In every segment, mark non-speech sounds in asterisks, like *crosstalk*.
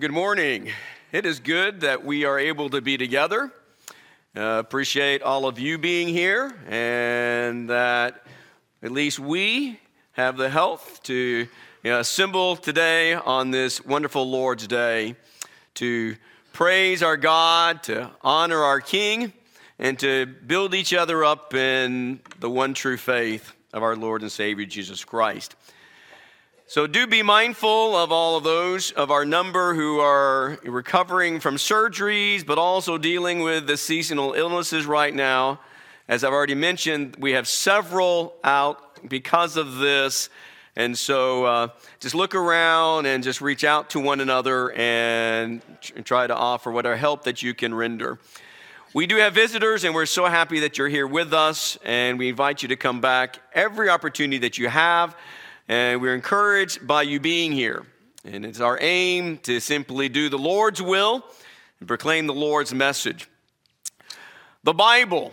Good morning. It is good that we are able to be together. Uh, appreciate all of you being here and that at least we have the health to you know, assemble today on this wonderful Lord's Day to praise our God, to honor our King, and to build each other up in the one true faith of our Lord and Savior Jesus Christ. So do be mindful of all of those of our number who are recovering from surgeries, but also dealing with the seasonal illnesses right now. As I've already mentioned, we have several out because of this. And so uh, just look around and just reach out to one another and try to offer whatever help that you can render. We do have visitors, and we're so happy that you're here with us. And we invite you to come back every opportunity that you have. And we're encouraged by you being here. And it's our aim to simply do the Lord's will and proclaim the Lord's message. The Bible.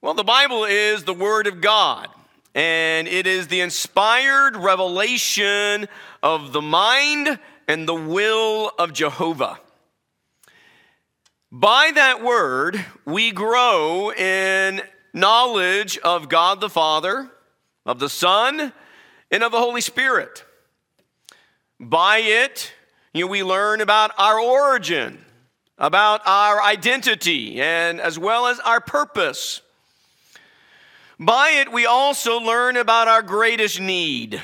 Well, the Bible is the Word of God, and it is the inspired revelation of the mind and the will of Jehovah. By that Word, we grow in knowledge of God the Father, of the Son, and of the Holy Spirit. By it, you know, we learn about our origin, about our identity, and as well as our purpose. By it, we also learn about our greatest need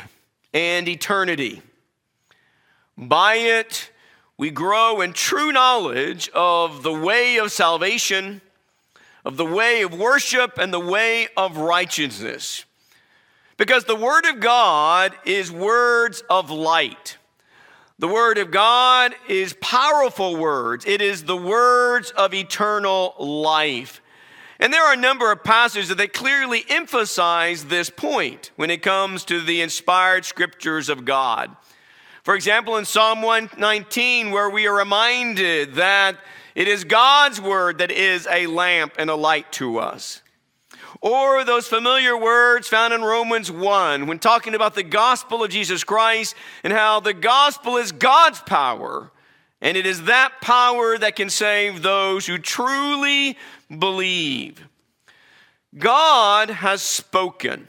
and eternity. By it, we grow in true knowledge of the way of salvation, of the way of worship, and the way of righteousness. Because the Word of God is words of light. The Word of God is powerful words. It is the words of eternal life. And there are a number of passages that clearly emphasize this point when it comes to the inspired scriptures of God. For example, in Psalm 119, where we are reminded that it is God's word that is a lamp and a light to us. Or those familiar words found in Romans 1 when talking about the gospel of Jesus Christ and how the gospel is God's power. And it is that power that can save those who truly believe. God has spoken.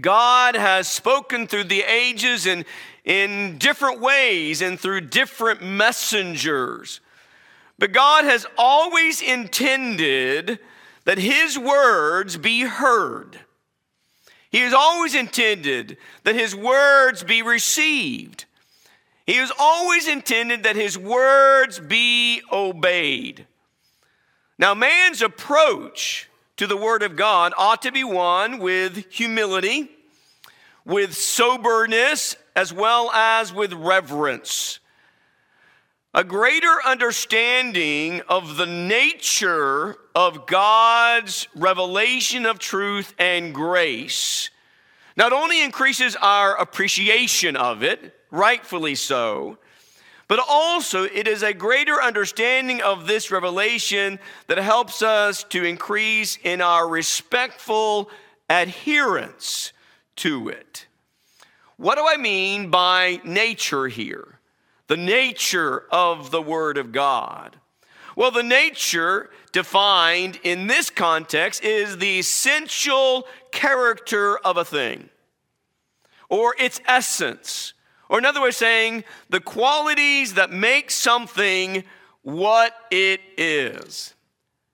God has spoken through the ages and in different ways and through different messengers. But God has always intended that his words be heard. He has always intended that his words be received. He has always intended that his words be obeyed. Now, man's approach to the word of God ought to be one with humility, with soberness, as well as with reverence a greater understanding of the nature of God's revelation of truth and grace not only increases our appreciation of it, rightfully so, but also it is a greater understanding of this revelation that helps us to increase in our respectful adherence to it. What do I mean by nature here? The nature of the Word of God? Well, the nature defined in this context is the essential character of a thing, or its essence, or another way of saying, the qualities that make something what it is.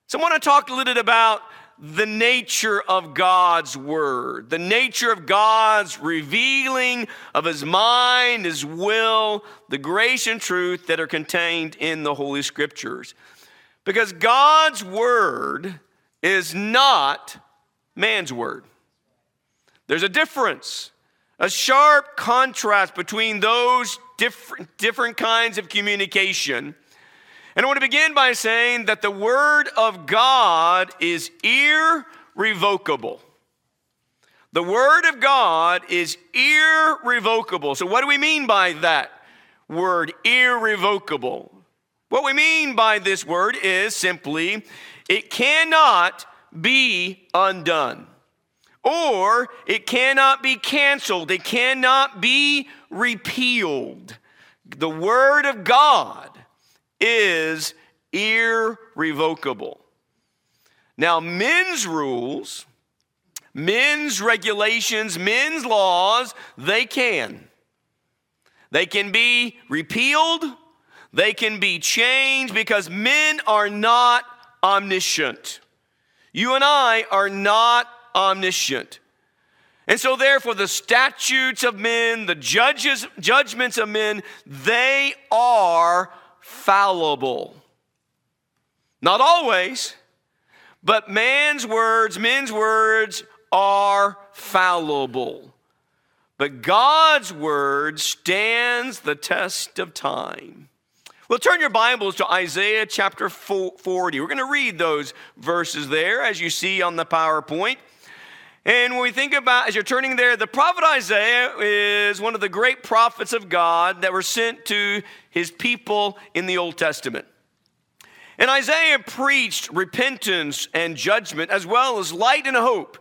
So I want to talk a little bit about the nature of God's word, the nature of God's revealing of his mind, his will, the grace and truth that are contained in the Holy Scriptures. Because God's word is not man's word. There's a difference, a sharp contrast between those different, different kinds of communication and I want to begin by saying that the Word of God is irrevocable. The Word of God is irrevocable. So, what do we mean by that word, irrevocable? What we mean by this word is simply it cannot be undone, or it cannot be canceled, it cannot be repealed. The Word of God is irrevocable. Now, men's rules, men's regulations, men's laws, they can. They can be repealed, they can be changed because men are not omniscient. You and I are not omniscient. And so, therefore, the statutes of men, the judges, judgments of men, they are fallible. Not always, but man's words, men's words are fallible. But God's word stands the test of time. Well, turn your Bibles to Isaiah chapter 40. We're going to read those verses there as you see on the PowerPoint. And when we think about, as you're turning there, the prophet Isaiah is one of the great prophets of God that were sent to his people in the Old Testament. And Isaiah preached repentance and judgment as well as light and hope.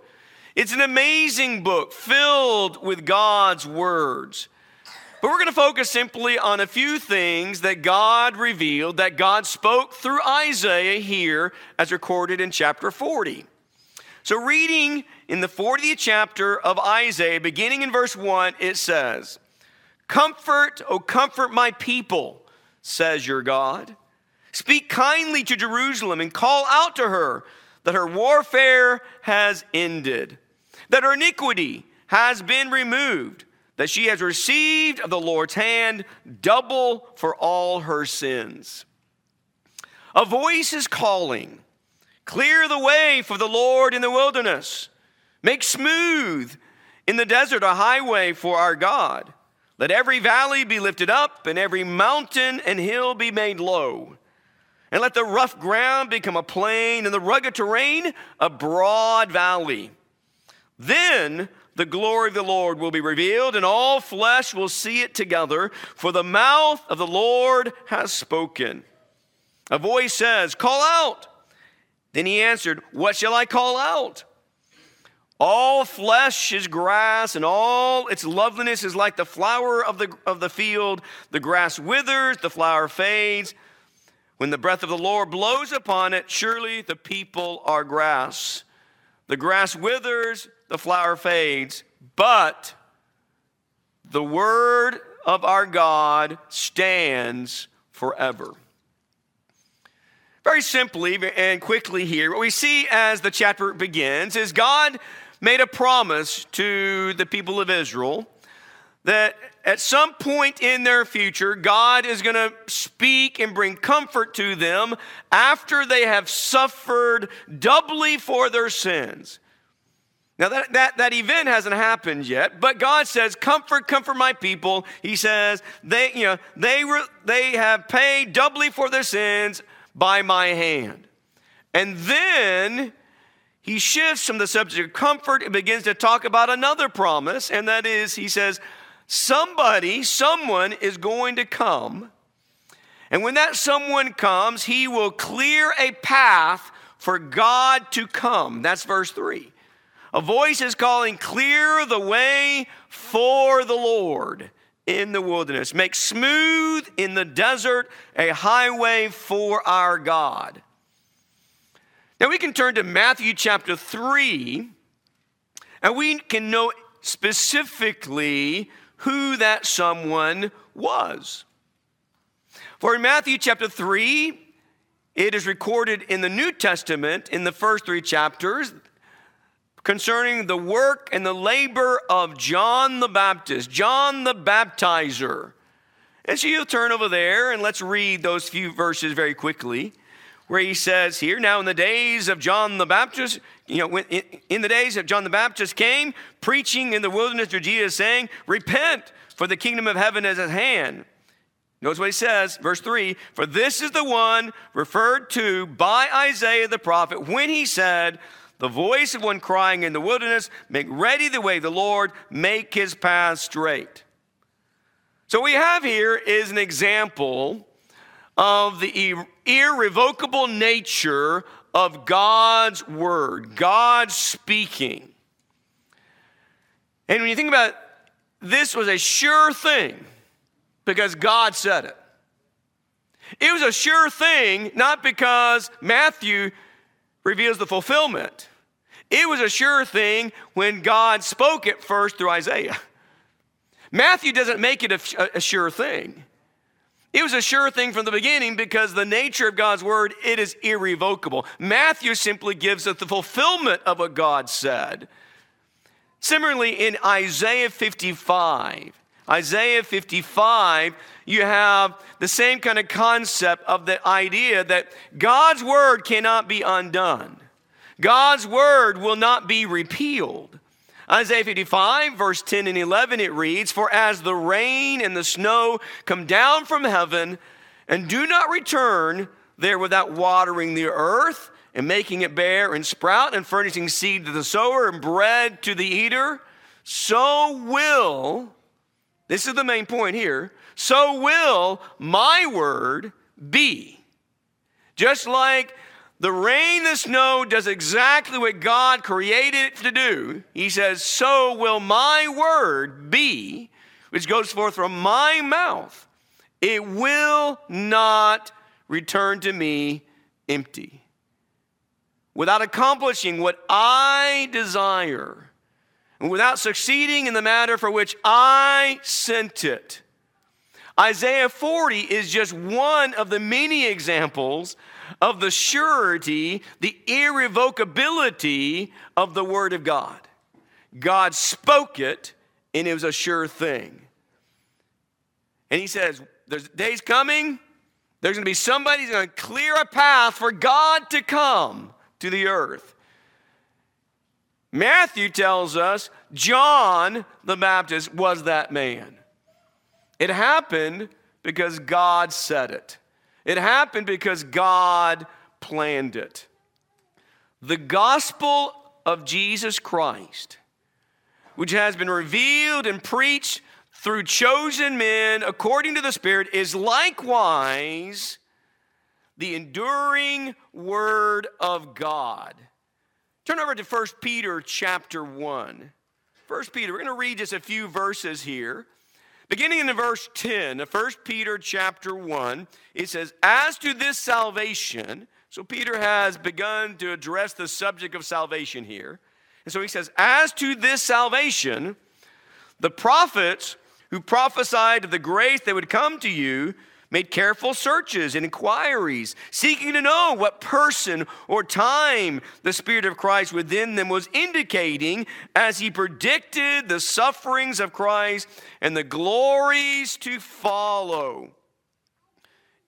It's an amazing book filled with God's words. But we're going to focus simply on a few things that God revealed, that God spoke through Isaiah here, as recorded in chapter 40. So, reading in the 40th chapter of Isaiah, beginning in verse 1, it says, Comfort, O comfort my people, says your God. Speak kindly to Jerusalem and call out to her that her warfare has ended, that her iniquity has been removed, that she has received of the Lord's hand double for all her sins. A voice is calling, Clear the way for the Lord in the wilderness, make smooth in the desert a highway for our God. Let every valley be lifted up, and every mountain and hill be made low and let the rough ground become a plain, and the rugged terrain a broad valley. Then the glory of the Lord will be revealed, and all flesh will see it together, for the mouth of the Lord has spoken. A voice says, Call out. Then he answered, What shall I call out? All flesh is grass, and all its loveliness is like the flower of the, of the field. The grass withers, the flower fades when the breath of the Lord blows upon it, surely the people are grass. The grass withers, the flower fades, but the word of our God stands forever. Very simply and quickly here, what we see as the chapter begins is God made a promise to the people of Israel that at some point in their future, God is going to speak and bring comfort to them after they have suffered doubly for their sins. Now, that, that, that event hasn't happened yet, but God says, Comfort, comfort my people. He says, They, you know, they, were, they have paid doubly for their sins by my hand. And then he shifts from the subject of comfort and begins to talk about another promise, and that is, he says, somebody, someone is going to come. And when that someone comes, he will clear a path for God to come. That's verse 3. A voice is calling, Clear the way for the Lord in the wilderness. Make smooth in the desert a highway for our God. Now we can turn to Matthew chapter 3, and we can know specifically who that someone was. For in Matthew chapter 3, it is recorded in the New Testament in the first three chapters concerning the work and the labor of John the Baptist, John the Baptizer. And so you'll turn over there and let's read those few verses very quickly where he says here, now in the days of John the Baptist, you know, in the days of John the Baptist came, preaching in the wilderness of Judea, saying, Repent, for the kingdom of heaven is at hand. Notice what he says, verse 3 For this is the one referred to by Isaiah the prophet when he said, The voice of one crying in the wilderness, Make ready the way of the Lord, make his path straight. So, we have here is an example of the irrevocable nature of God's word, God speaking. And when you think about it, this was a sure thing. because God said it. It was a sure thing, not because Matthew reveals the fulfillment. It was a sure thing when God spoke it first through Isaiah. Matthew doesn't make it a, a, sure thing. It was a sure thing from the beginning because the nature of God's word, it is irrevocable. Matthew simply gives us the fulfillment of what God said. Similarly, in Isaiah 55, Isaiah 55, you have the same kind of concept of the idea that God's word cannot be undone. God's word will not be repealed. Isaiah 55, verse 10 and 11, it reads, For as the rain and the snow come down from heaven and do not return there without watering the earth and making it bear and sprout and furnishing seed to the sower and bread to the eater, so will, this is the main point here, so will my word be. Just like the rain, the snow does exactly what God created it to do. He says, So will my word be, which goes forth from my mouth. It will not return to me empty. Without accomplishing what I desire, and without succeeding in the matter for which I sent it. Isaiah 40 is just one of the many examples of the surety, the irrevocability of the Word of God. God spoke it, and it was a sure thing. And He says, There's days coming, there's going to be somebody who's going to clear a path for God to come to the earth. Matthew tells us John the Baptist was that man. It happened because God said it. It happened because God planned it. The gospel of Jesus Christ, which has been revealed and preached through chosen men according to the Spirit, is likewise the enduring word of God. Turn over to 1 Peter chapter 1. 1 Peter, we're going to read just a few verses here. Beginning in verse 10 of 1 Peter chapter 1, it says, As to this salvation, so Peter has begun to address the subject of salvation here. And so he says, As to this salvation, the prophets who prophesied of the grace that would come to you made careful searches and inquiries, seeking to know what person or time the Spirit of Christ within them was indicating as he predicted the sufferings of Christ and the glories to follow.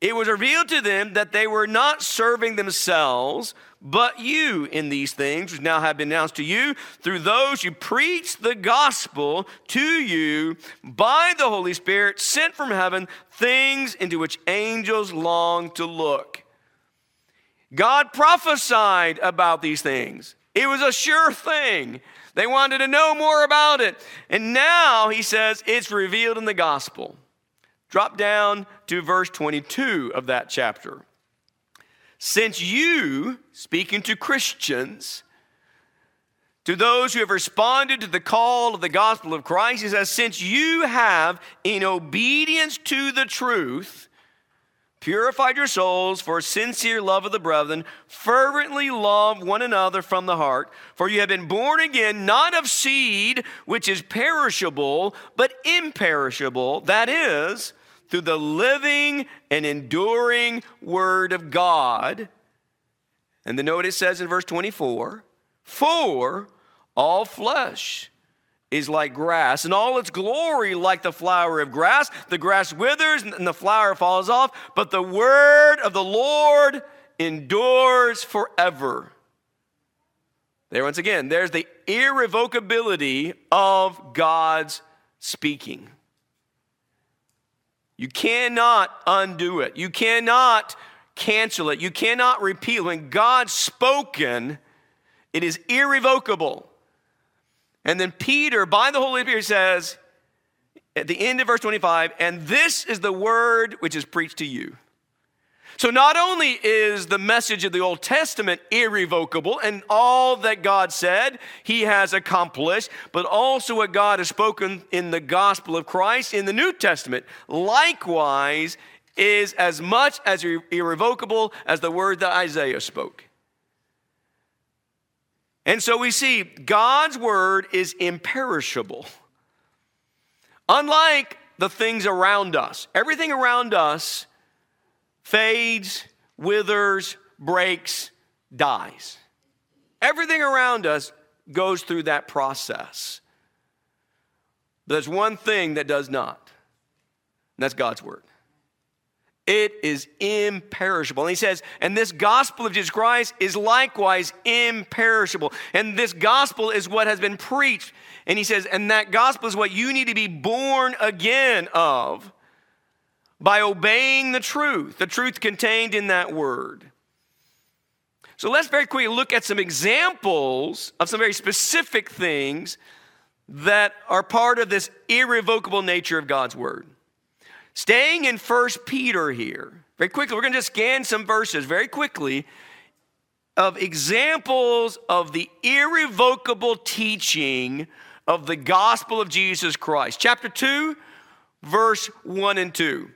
It was revealed to them that they were not serving themselves but you in these things, which now have been announced to you through those who preach the gospel to you by the Holy Spirit sent from heaven, things into which angels long to look. God prophesied about these things. It was a sure thing. They wanted to know more about it. And now he says it's revealed in the gospel. Drop down to verse 22 of that chapter. Since you, speaking to Christians, to those who have responded to the call of the gospel of Christ, he says, Since you have, in obedience to the truth, purified your souls for sincere love of the brethren, fervently love one another from the heart, for you have been born again, not of seed which is perishable, but imperishable, that is, through the living and enduring Word of God. And the note it says in verse 24 For all flesh is like grass, and all its glory like the flower of grass. The grass withers and the flower falls off, but the word of the Lord endures forever. There, once again, there's the irrevocability of God's speaking. You cannot undo it. You cannot cancel it. You cannot repeal. When God's spoken, it is irrevocable. And then Peter, by the Holy Spirit, says at the end of verse 25, and this is the word which is preached to you. So, not only is the message of the Old Testament irrevocable and all that God said he has accomplished, but also what God has spoken in the gospel of Christ in the New Testament likewise is as much as irrevocable as the word that Isaiah spoke. And so we see God's word is imperishable. Unlike the things around us, everything around us fades, withers, breaks, dies. Everything around us goes through that process. But there's one thing that does not, and that's God's word. It is imperishable. And he says, and this gospel of Jesus Christ is likewise imperishable. And this gospel is what has been preached. And he says, and that gospel is what you need to be born again of by obeying the truth, the truth contained in that word. So let's very quickly look at some examples of some very specific things that are part of this irrevocable nature of God's word. Staying in First Peter here, very quickly, we're going to just scan some verses very quickly of examples of the irrevocable teaching of the gospel of Jesus Christ. Chapter 2, verse 1 and 2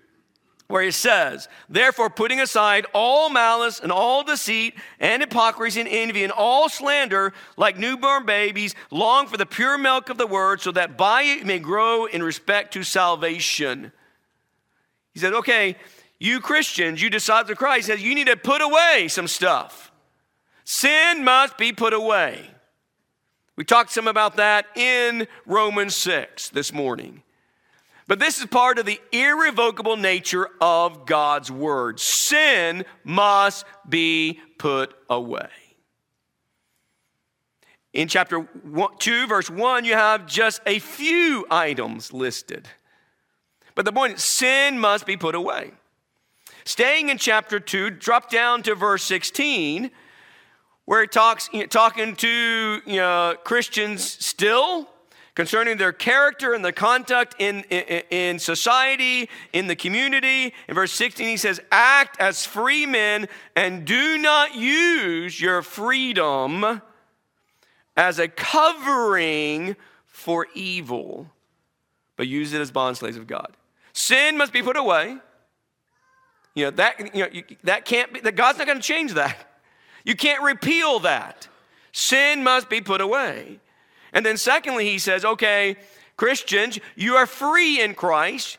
where he says, Therefore, putting aside all malice and all deceit and hypocrisy and envy and all slander, like newborn babies, long for the pure milk of the word, so that by it you may grow in respect to salvation. He said, Okay, you Christians, you disciples of Christ, says you need to put away some stuff. Sin must be put away. We talked some about that in Romans 6 this morning. But this is part of the irrevocable nature of God's word. Sin must be put away. In chapter 2, verse 1, you have just a few items listed. But the point is, sin must be put away. Staying in chapter 2, drop down to verse 16, where it talks, you know, talking to you know, Christians still concerning their character and the conduct in, in, in, society, in the community. In verse 16, he says, Act as free men and do not use your freedom as a covering for evil, but use it as bond slaves of God. Sin must be put away. You know, that, you know, you, that can't be, that God's not going to change that. You can't repeal that. Sin must be put away. And then, secondly, he says, okay, Christians, you are free in Christ.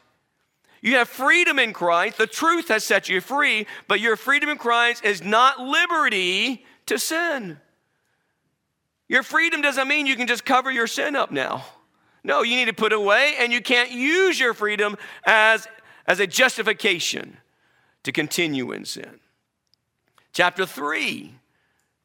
You have freedom in Christ. The truth has set you free, but your freedom in Christ is not liberty to sin. Your freedom doesn't mean you can just cover your sin up now. No, you need to put away, and you can't use your freedom as, as a justification to continue in sin. Chapter 3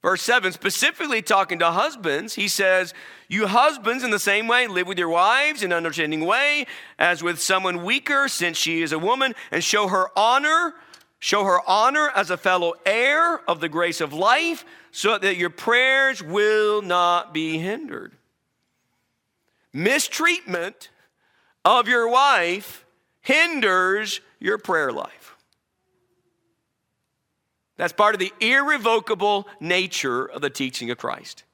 Verse 7, specifically talking to husbands, he says, You husbands, in the same way, live with your wives in an understanding way, as with someone weaker, since she is a woman, and show her honor, show her honor as a fellow heir of the grace of life, so that your prayers will not be hindered. Mistreatment of your wife hinders your prayer life. That's part of the irrevocable nature of the teaching of Christ.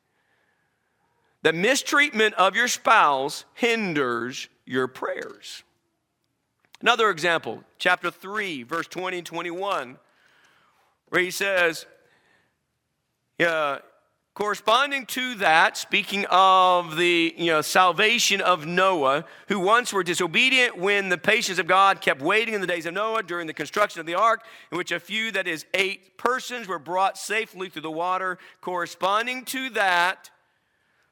The mistreatment of your spouse hinders your prayers. Another example, chapter 3, verse 20 and 21, where he says, uh, Corresponding to that, speaking of the you know, salvation of Noah, who once were disobedient when the patience of God kept waiting in the days of Noah during the construction of the ark, in which a few, that is, eight persons, were brought safely through the water. Corresponding to that,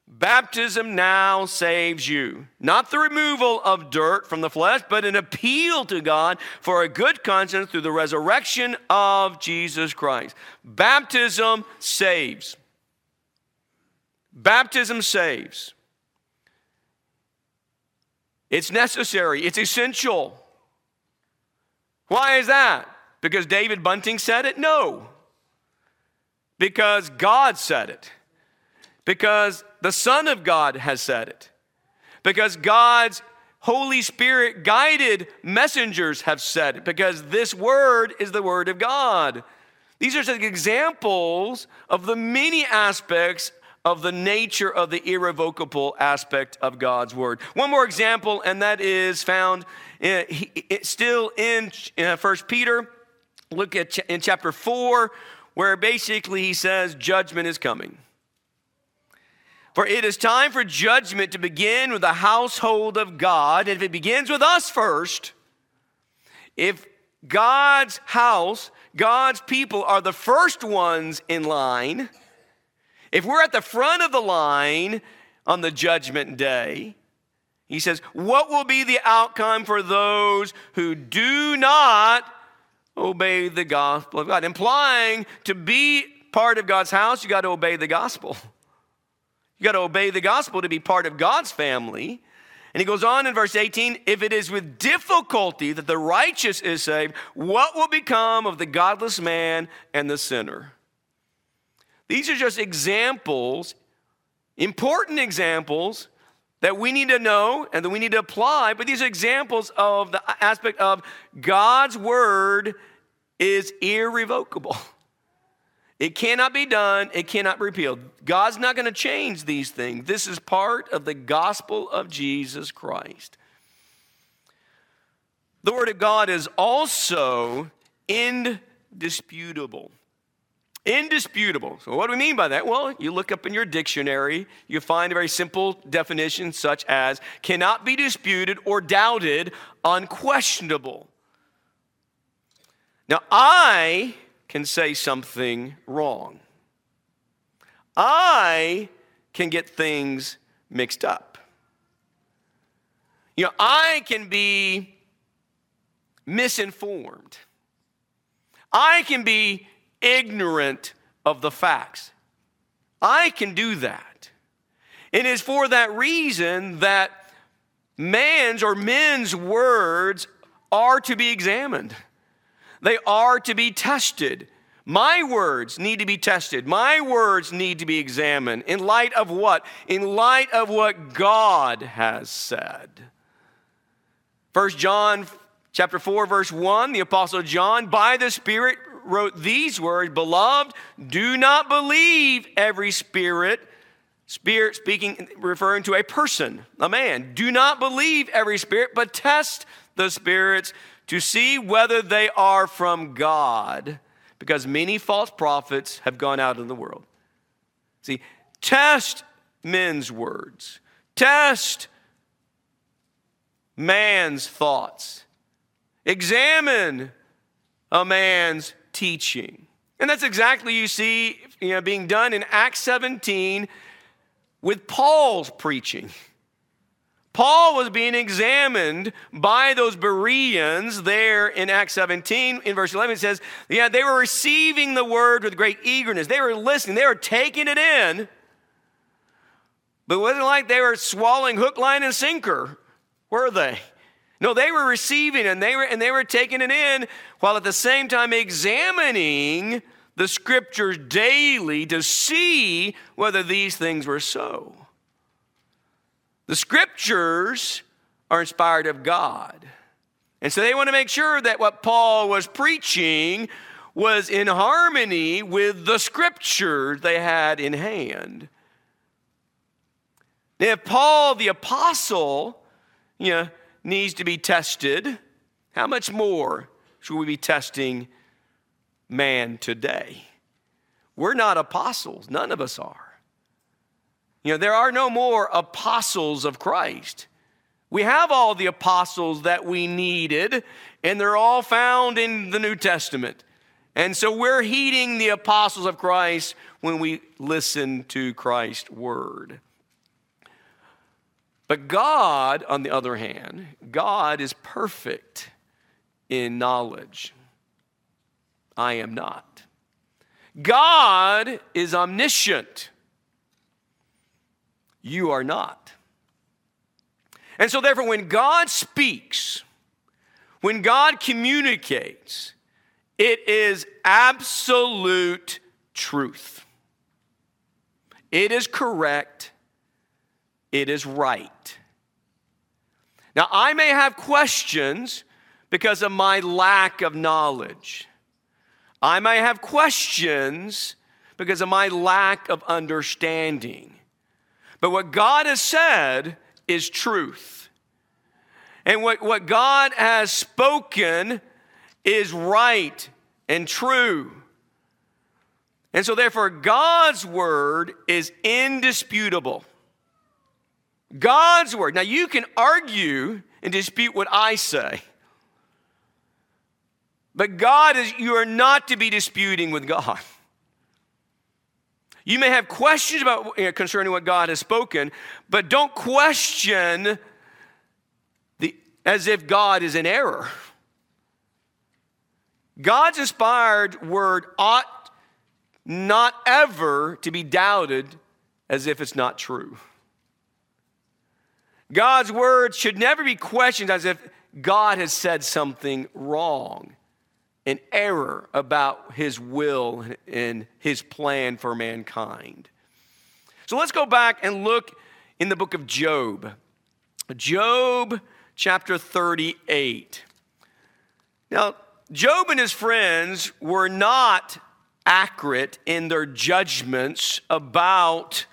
baptism now saves you. Not the removal of dirt from the flesh, but an appeal to God for a good conscience through the resurrection of Jesus Christ. Baptism saves. Baptism saves. It's necessary, it's essential. Why is that? Because David Bunting said it? No. Because God said it. Because the Son of God has said it. Because God's Holy Spirit guided messengers have said it because this word is the word of God. These are just examples of the many aspects of the nature of the irrevocable aspect of God's word. One more example, and that is found eh, in, eh, still in eh, First Peter. Look at in chapter 4, where basically he says, Judgment is coming. For it is time for judgment to begin with the household of God. And if it begins with us first, if God's house, God's people are the first ones in line, if we're at the front of the line on the judgment day, he says, What will be the outcome for those who do not obey the gospel of God? Implying to be part of God's house, you got to obey the gospel. *laughs* You got to obey the gospel to be part of God's family. And he goes on in verse 18 if it is with difficulty that the righteous is saved, what will become of the godless man and the sinner? These are just examples, important examples that we need to know and that we need to apply, but these are examples of the aspect of God's word is irrevocable. *laughs* It cannot be done, it cannot be repealed. God's not going to change these things. This is part of the gospel of Jesus Christ. The Word of God is also indisputable. Indisputable. So, what do we mean by that? Well, you look up in your dictionary, you find a very simple definition, such as cannot be disputed or doubted, unquestionable. Now, I can say something wrong. I can get things mixed up. You know, I can be misinformed. I can be ignorant of the facts. I can do that. It is for that reason that man's or men's words are to be examined. They are to be tested. My words need to be tested. My words need to be examined. In light of what? In light of what God has said. First John chapter 4 verse 1, the apostle John by the Spirit wrote these words, "Beloved, do not believe every spirit Spirit speaking, referring to a person, a man. Do not believe every spirit, but test the spirits to see whether they are from God, because many false prophets have gone out in the world. See, test men's words, test man's thoughts, examine a man's teaching. And that's exactly you see you know, being done in Acts 17 with Paul's preaching. Paul was being examined by those Bereans there in Acts 17. In verse 11, it says, Yeah, they were receiving the word with great eagerness. They were listening, they were taking it in. But it wasn't like they were swallowing hook, line, and sinker, were they? No, they were receiving and they were and they were taking it in while at the same time examining the scriptures daily to see whether these things were so. The scriptures are inspired of God. And so they want to make sure that what Paul was preaching was in harmony with the scriptures they had in hand. Now, if Paul the apostle you know, needs to be tested, how much more should we be testing man today? We're not apostles, none of us are. You know, there are no more apostles of Christ. We have all the apostles that we needed, and they're all found in the New Testament. And so we're heeding the apostles of Christ when we listen to Christ's word. But God, on the other hand, God is perfect in knowledge. I am not. God is omniscient. You are not. And so, therefore, when God speaks, when God communicates, it is absolute truth. It is correct. It is right. Now, I may have questions because of my lack of knowledge. I may have questions because of my lack of understanding. But what God has said is truth. And what, what God has spoken is right and true. And so, therefore, God's word is indisputable. God's word. Now, you can argue and dispute what I say. But God is, you are not to be disputing with God. You may have questions about you know, concerning what God has spoken, but don't question the, as if God is in error. God's inspired word ought not ever to be doubted as if it's not true. God's word should never be questioned as if God has said something wrong, an error about his will and his plan for mankind. So let's go back and look in the book of Job. Job chapter 38. Now, Job and his friends were not accurate in their judgments about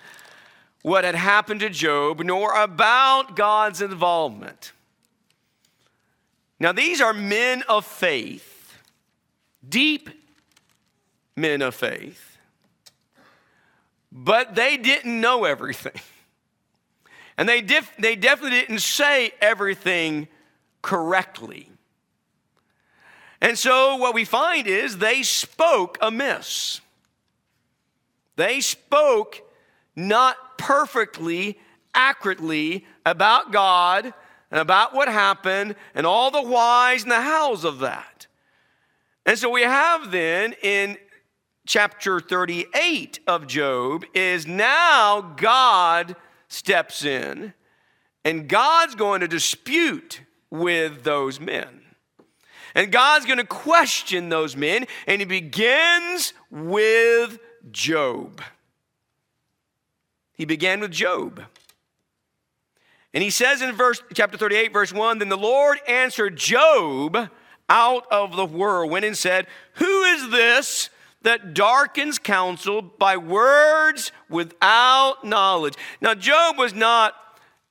what had happened to Job, nor about God's involvement. Now, these are men of faith, deep men of faith, but they didn't know everything. And they, def- they definitely didn't say everything correctly. And so, what we find is they spoke amiss. They spoke not perfectly, accurately about God and about what happened and all the whys and the hows of that. And so we have then in chapter 38 of Job is now God steps in and God's going to dispute with those men. And God's going to question those men and he begins with Job. He began with Job. And he says in verse chapter 38 verse 1 then the Lord answered Job out of the whirlwind and said, "Who is this that darkens counsel by words without knowledge?" Now Job was not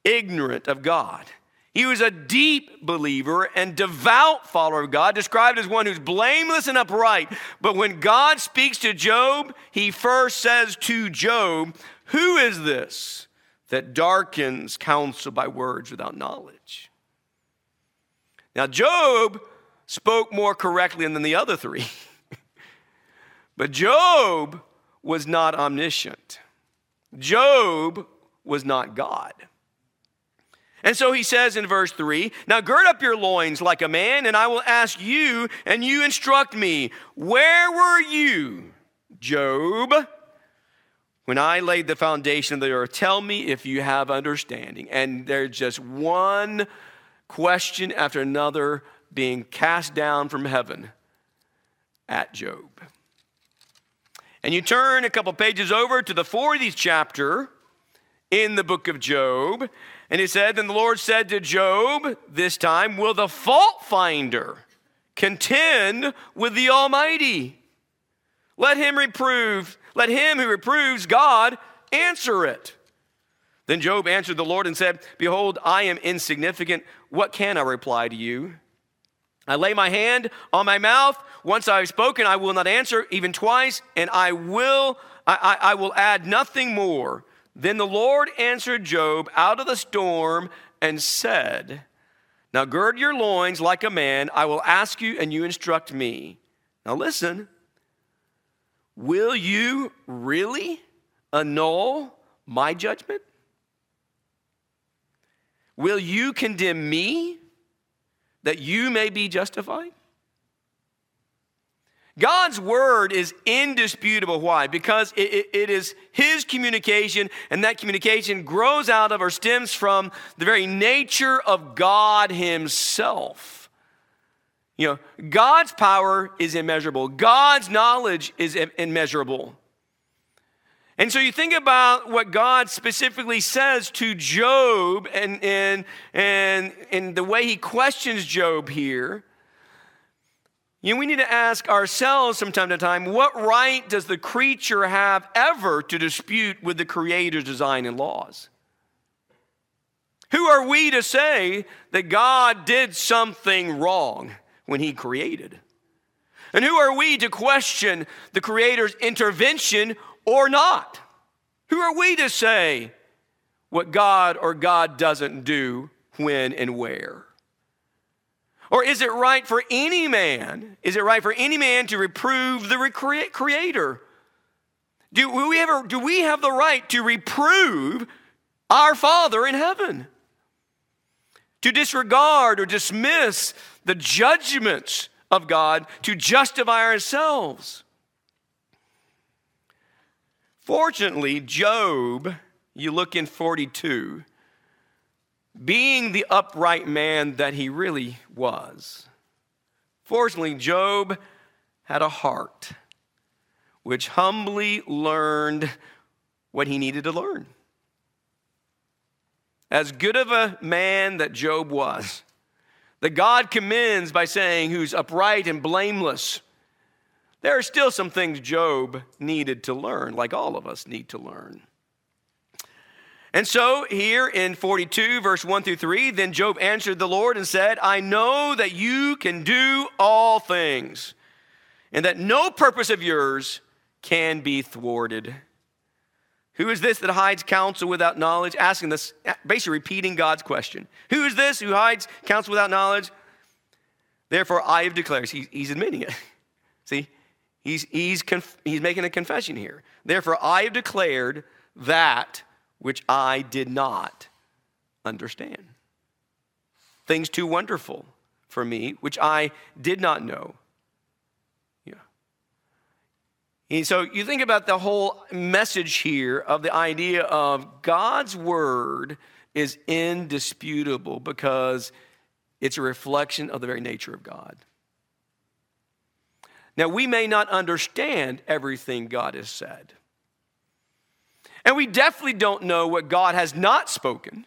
ignorant of God. He was a deep believer and devout follower of God, described as one who's blameless and upright. But when God speaks to Job, he first says to Job, who is this that darkens counsel by words without knowledge? Now, Job spoke more correctly than the other three, *laughs* but Job was not omniscient. Job was not God. And so he says in verse 3 Now gird up your loins like a man, and I will ask you, and you instruct me. Where were you, Job? When I laid the foundation of the earth, tell me if you have understanding. And there's just one question after another being cast down from heaven at Job. And you turn a couple pages over to the 40th chapter in the book of Job, and he said, Then the Lord said to Job, This time, will the fault finder contend with the Almighty? Let him reprove let him who reproves God answer it. Then Job answered the Lord and said, Behold, I am insignificant. What can I reply to you? I lay my hand on my mouth. Once I have spoken, I will not answer, even twice, and I will, I, I, I will add nothing more. Then the Lord answered Job out of the storm and said, Now gird your loins like a man. I will ask you, and you instruct me. Now listen. Will you really annul my judgment? Will you condemn me that you may be justified? God's word is indisputable. Why? Because it, it, it is His communication, and that communication grows out of or stems from the very nature of God Himself. You know, God's power is immeasurable, God's knowledge is immeasurable. And so you think about what God specifically says to Job and, and, and, and the way he questions Job here. You know, we need to ask ourselves from time to time what right does the creature have ever to dispute with the Creator's design and laws? Who are we to say that God did something wrong when He created? And who are we to question the Creator's intervention or not? Who are we to say what God or God doesn't do when and where? Or is it right for any man? Is it right for any man to reprove the Creator? Do we, do we have the right to reprove our Father in heaven? To disregard or dismiss the judgments of God to justify ourselves? Fortunately, Job, you look in 42, being the upright man that he really was, fortunately, Job had a heart which humbly learned what he needed to learn. As good of a man that Job was, that God commends by saying, who's upright and blameless, there are still some things Job needed to learn, like all of us need to learn. And so, here in 42, verse 1 through 3, then Job answered the Lord and said, I know that you can do all things, and that no purpose of yours can be thwarted. Who is this that hides counsel without knowledge? Asking this, basically repeating God's question. Who is this who hides counsel without knowledge? Therefore, I have declared. he's admitting it. *laughs* See, He's, he's, conf- he's making a confession here. Therefore, I have declared that which I did not understand. Things too wonderful for me, which I did not know. Yeah. And so you think about the whole message here of the idea of God's word is indisputable because it's a reflection of the very nature of God. Now, we may not understand everything God has said. And we definitely don't know what God has not spoken,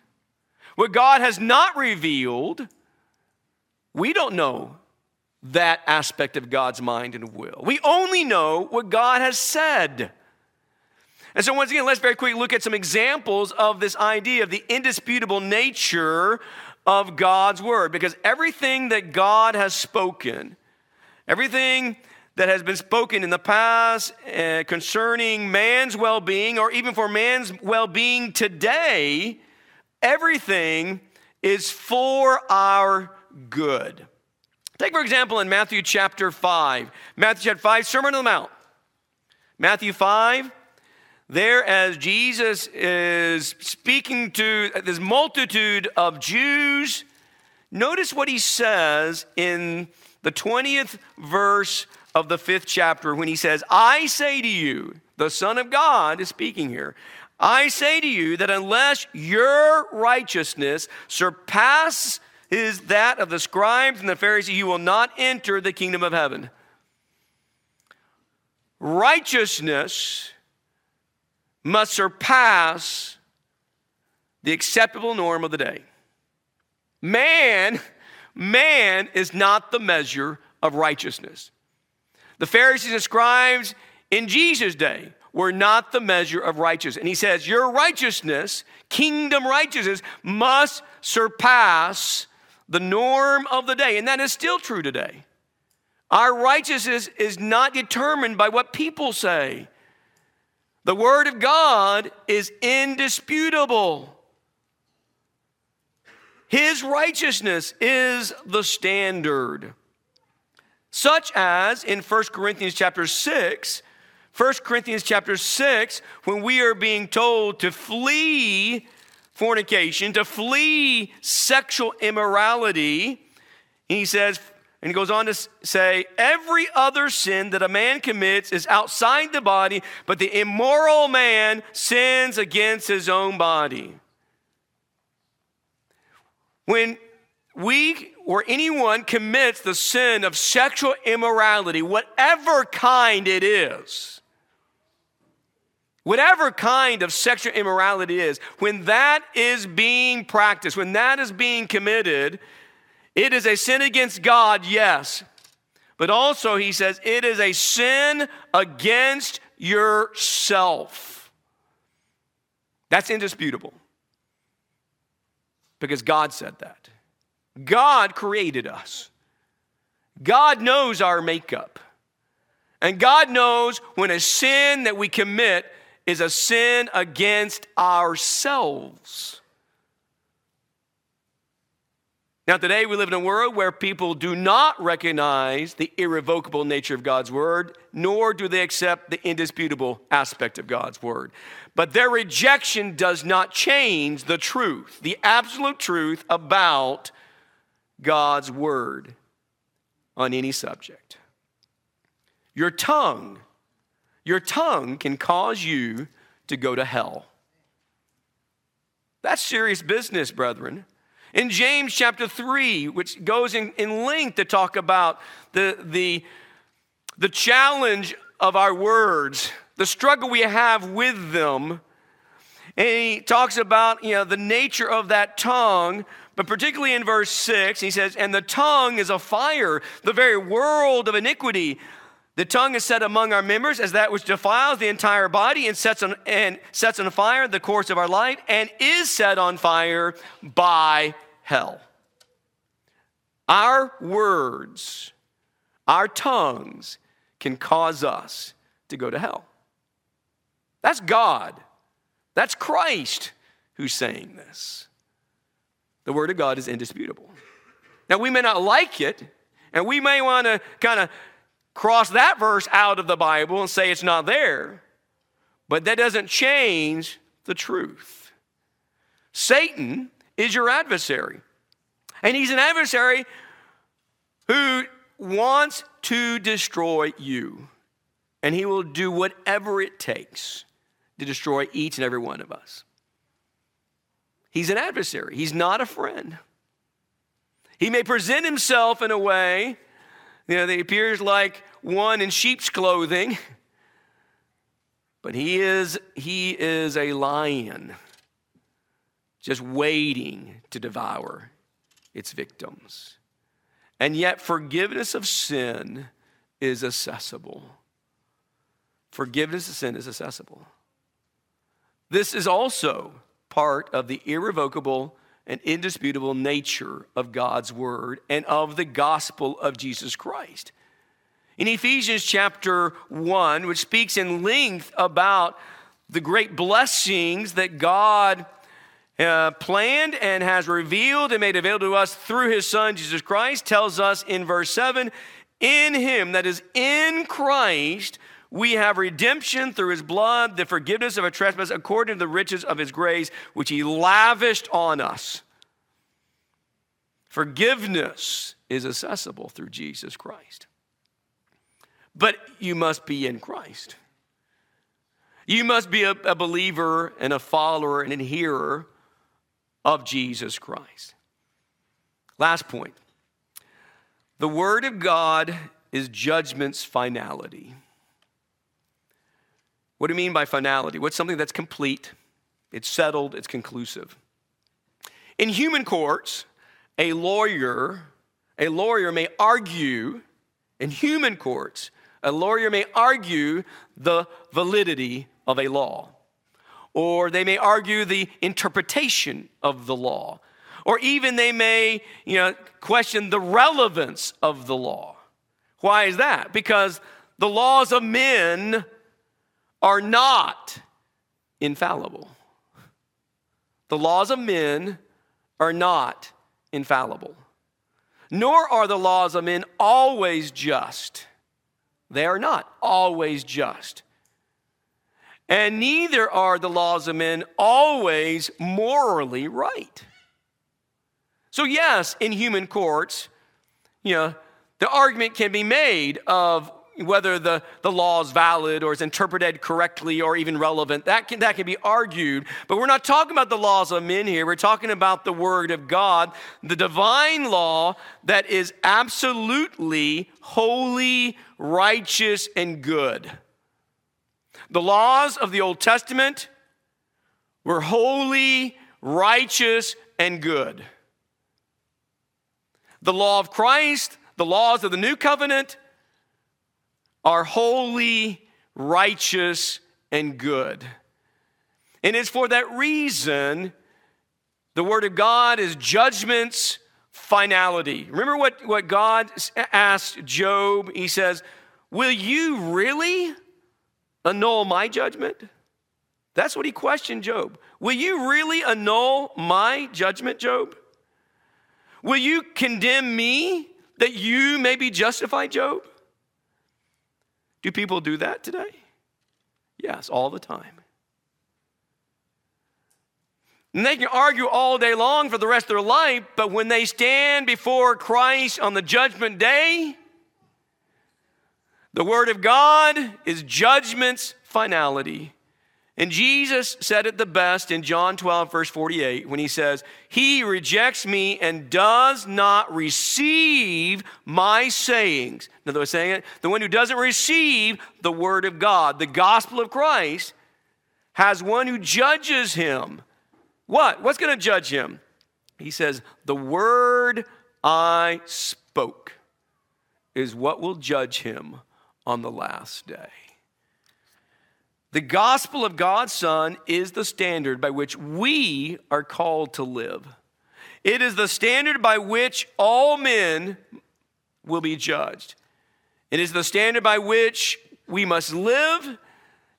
what God has not revealed. We don't know that aspect of God's mind and will. We only know what God has said. And so, once again, let's very quickly look at some examples of this idea of the indisputable nature of God's word. Because everything that God has spoken, everything that has been spoken in the past uh, concerning man's well being, or even for man's well being today, everything is for our good. Take, for example, in Matthew chapter 5, Matthew chapter 5, Sermon on the Mount. Matthew 5, there as Jesus is speaking to this multitude of Jews, notice what he says in the 20th verse of the fifth chapter when he says, I say to you, the Son of God is speaking here, I say to you that unless your righteousness surpasses that of the scribes and the Pharisees, you will not enter the kingdom of heaven. Righteousness must surpass the acceptable norm of the day. Man, man is not the measure of righteousness. The Pharisees and scribes in Jesus' day were not the measure of righteousness. And he says, Your righteousness, kingdom righteousness, must surpass the norm of the day. And that is still true today. Our righteousness is not determined by what people say. The Word of God is indisputable. His righteousness is the standard such as in 1 Corinthians chapter 6, 1 Corinthians chapter 6, when we are being told to flee fornication, to flee sexual immorality, And he says, and he goes on to say, every other sin that a man commits is outside the body, but the immoral man sins against his own body. When we or anyone commits the sin of sexual immorality, whatever kind it is, whatever kind of sexual immorality is, when that is being practiced, when that is being committed, it is a sin against God, yes. But also, he says, it is a sin against yourself. That's indisputable because God said that. God created us. God knows our makeup. And God knows when a sin that we commit is a sin against ourselves. Now, today we live in a world where people do not recognize the irrevocable nature of God's word, nor do they accept the indisputable aspect of God's word. But their rejection does not change the truth, the absolute truth about God's word on any subject. Your tongue, your tongue can cause you to go to hell. That's serious business, brethren. In James chapter 3, which goes in, in length to talk about the, the, the challenge of our words, the struggle we have with them, and he talks about you know, the nature of that tongue, but particularly in verse 6, he says, And the tongue is a fire, the very world of iniquity. The tongue is set among our members as that which defiles the entire body and sets on, and sets on fire the course of our life and is set on fire by hell. Our words, our tongues can cause us to go to hell. That's God. That's Christ who's saying this. The Word of God is indisputable. Now, we may not like it, and we may want to kind of cross that verse out of the Bible and say it's not there, but that doesn't change the truth. Satan is your adversary, and he's an adversary who wants to destroy you, and he will do whatever it takes to destroy each and every one of us. He's an adversary, he's not a friend. He may present himself in a way you know, that appears like one in sheep's clothing, but he is, he is a lion just waiting to devour its victims. And yet, forgiveness of sin is accessible. Forgiveness of sin is accessible. This is also part of the irrevocable and indisputable nature of God's word and of the gospel of Jesus Christ. In Ephesians chapter 1, which speaks in length about the great blessings that God uh, planned and has revealed and made available to us through his son Jesus Christ, tells us in verse 7 In him, that is in Christ, we have redemption through his blood, the forgiveness of our trespass, according to the riches of his grace, which he lavished on us. Forgiveness is accessible through Jesus Christ. But you must be in Christ. You must be a, a believer and a follower and adherer of Jesus Christ. Last point the Word of God is judgment's finality. What do you mean by finality? What's something that's complete, it's settled, it's conclusive? In human courts, a lawyer, a lawyer may argue in human courts, a lawyer may argue the validity of a law, or they may argue the interpretation of the law, or even they may you know, question the relevance of the law. Why is that? Because the laws of men are not infallible. The laws of men are not infallible, nor are the laws of men always just. They are not always just. And neither are the laws of men always morally right. So, yes, in human courts, you know, the argument can be made of whether the, the law is valid or is interpreted correctly or even relevant, that can, that can be argued. But we're not talking about the laws of men here. We're talking about the Word of God, the divine law that is absolutely holy, righteous, and good. The laws of the Old Testament were holy, righteous, and good. The law of Christ, the laws of the new covenant, are holy, righteous, and good. And it's for that reason the Word of God is judgment's finality. Remember what, what God asked Job? He says, Will you really annul my judgment? That's what he questioned Job. Will you really annul my judgment, Job? Will you condemn me that you may be justified, Job? Do people do that today? Yes, all the time. And they can argue all day long for the rest of their life, but when they stand before Christ on the judgment day, the Word of God is judgment's finality. And Jesus said it the best in John 12, verse 48, when he says, He rejects me and does not receive my sayings. In other words, saying it, the one who doesn't receive the word of God, the gospel of Christ, has one who judges him. What? What's going to judge him? He says, The word I spoke is what will judge him on the last day. The gospel of God's Son is the standard by which we are called to live. It is the standard by which all men will be judged. It is the standard by which we must live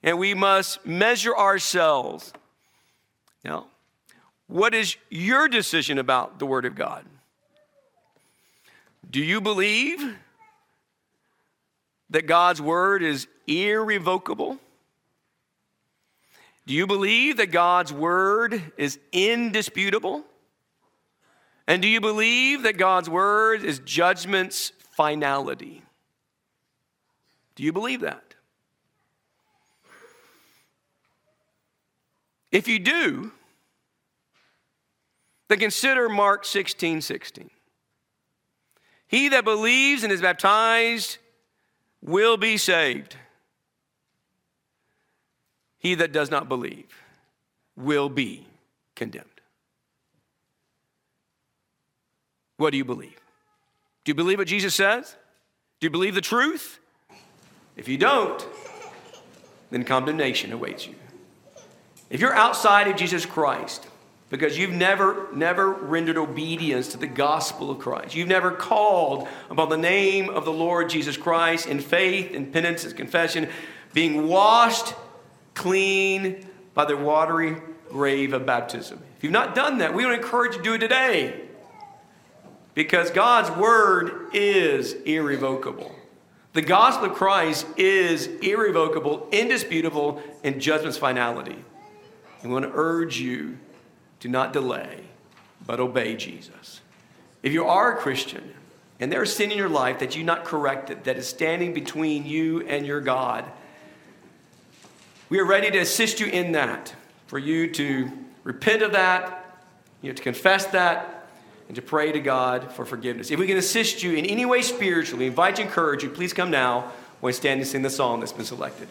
and we must measure ourselves. Now, what is your decision about the Word of God? Do you believe that God's Word is irrevocable? Do you believe that God's word is indisputable? And do you believe that God's word is judgment's finality? Do you believe that? If you do, then consider Mark 16 16. He that believes and is baptized will be saved. He that does not believe will be condemned. What do you believe? Do you believe what Jesus says? Do you believe the truth? If you don't, then condemnation awaits you. If you're outside of Jesus Christ, because you've never, never rendered obedience to the gospel of Christ. You've never called upon the name of the Lord Jesus Christ in faith and penance and confession, being washed clean by the watery grave of baptism. If you've not done that, we to encourage you to do it today. Because God's word is irrevocable. The gospel of Christ is irrevocable, indisputable, in judgment's finality. We want to urge you to not delay, but obey Jesus. If you are a Christian and there's sin in your life that you've not corrected, that is standing between you and your God, we are ready to assist you in that, for you to repent of that, you know, to confess that, and to pray to God for forgiveness. If we can assist you in any way spiritually, invite you, encourage you, please come now when standing to sing the song that's been selected.